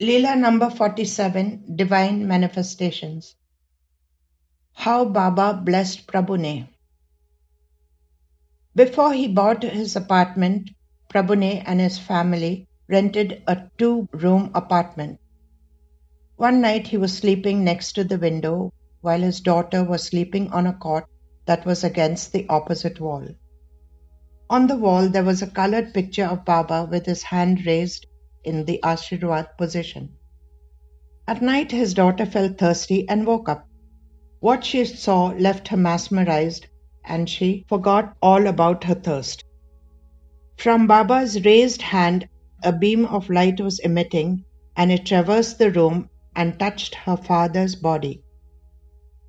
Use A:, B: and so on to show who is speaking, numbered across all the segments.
A: Leela number 47 Divine Manifestations How Baba Blessed Prabhune Before he bought his apartment, Prabhune and his family rented a two room apartment. One night he was sleeping next to the window while his daughter was sleeping on a cot that was against the opposite wall. On the wall there was a colored picture of Baba with his hand raised in the Ashirwad position. At night his daughter felt thirsty and woke up. What she saw left her mesmerized and she forgot all about her thirst. From Baba's raised hand, a beam of light was emitting and it traversed the room and touched her father's body.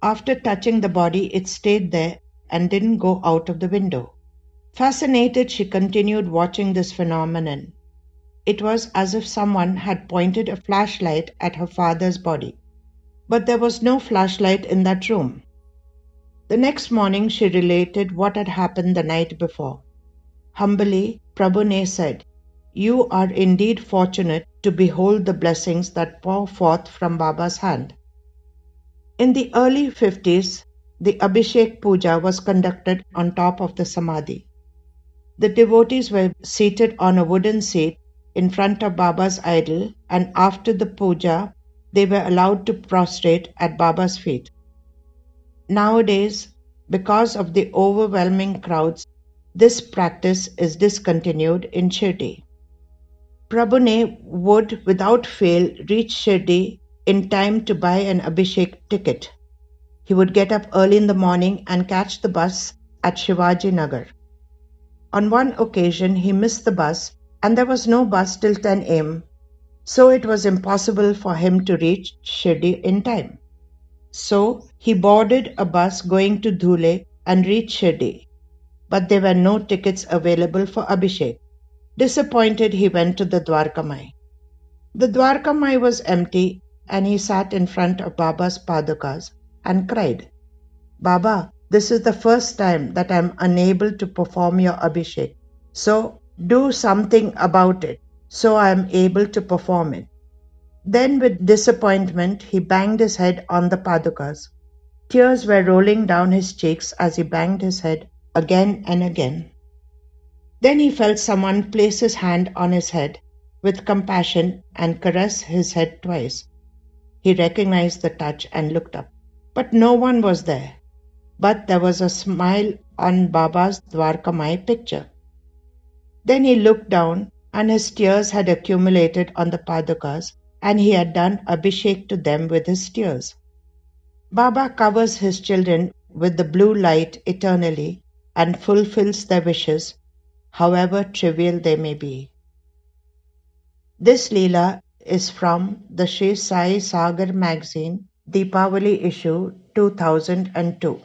A: After touching the body, it stayed there and didn't go out of the window. Fascinated, she continued watching this phenomenon. It was as if someone had pointed a flashlight at her father's body. But there was no flashlight in that room. The next morning she related what had happened the night before. Humbly, Prabhune said, You are indeed fortunate to behold the blessings that pour forth from Baba's hand. In the early 50s, the Abhishek Puja was conducted on top of the Samadhi. The devotees were seated on a wooden seat in front of Baba's idol, and after the puja, they were allowed to prostrate at Baba's feet. Nowadays, because of the overwhelming crowds, this practice is discontinued in Shirdi. Prabhune would, without fail, reach Shirdi in time to buy an Abhishek ticket. He would get up early in the morning and catch the bus at Shivaji Nagar. On one occasion, he missed the bus and there was no bus till 10 am, so it was impossible for him to reach Shirdi in time. So he boarded a bus going to Dhule and reached Shirdi, but there were no tickets available for Abhishek. Disappointed, he went to the Dwarkamai. The Dwarkamai was empty and he sat in front of Baba's Padukas and cried, Baba, this is the first time that I am unable to perform your Abhishek. So do something about it so I am able to perform it. Then, with disappointment, he banged his head on the padukas. Tears were rolling down his cheeks as he banged his head again and again. Then he felt someone place his hand on his head with compassion and caress his head twice. He recognized the touch and looked up. But no one was there. But there was a smile on Baba's Dwarkamai picture. Then he looked down, and his tears had accumulated on the padukas, and he had done abhishek to them with his tears. Baba covers his children with the blue light eternally and fulfills their wishes, however trivial they may be. This Leela is from the Sri Sai Sagar magazine, Deepavali issue 2002.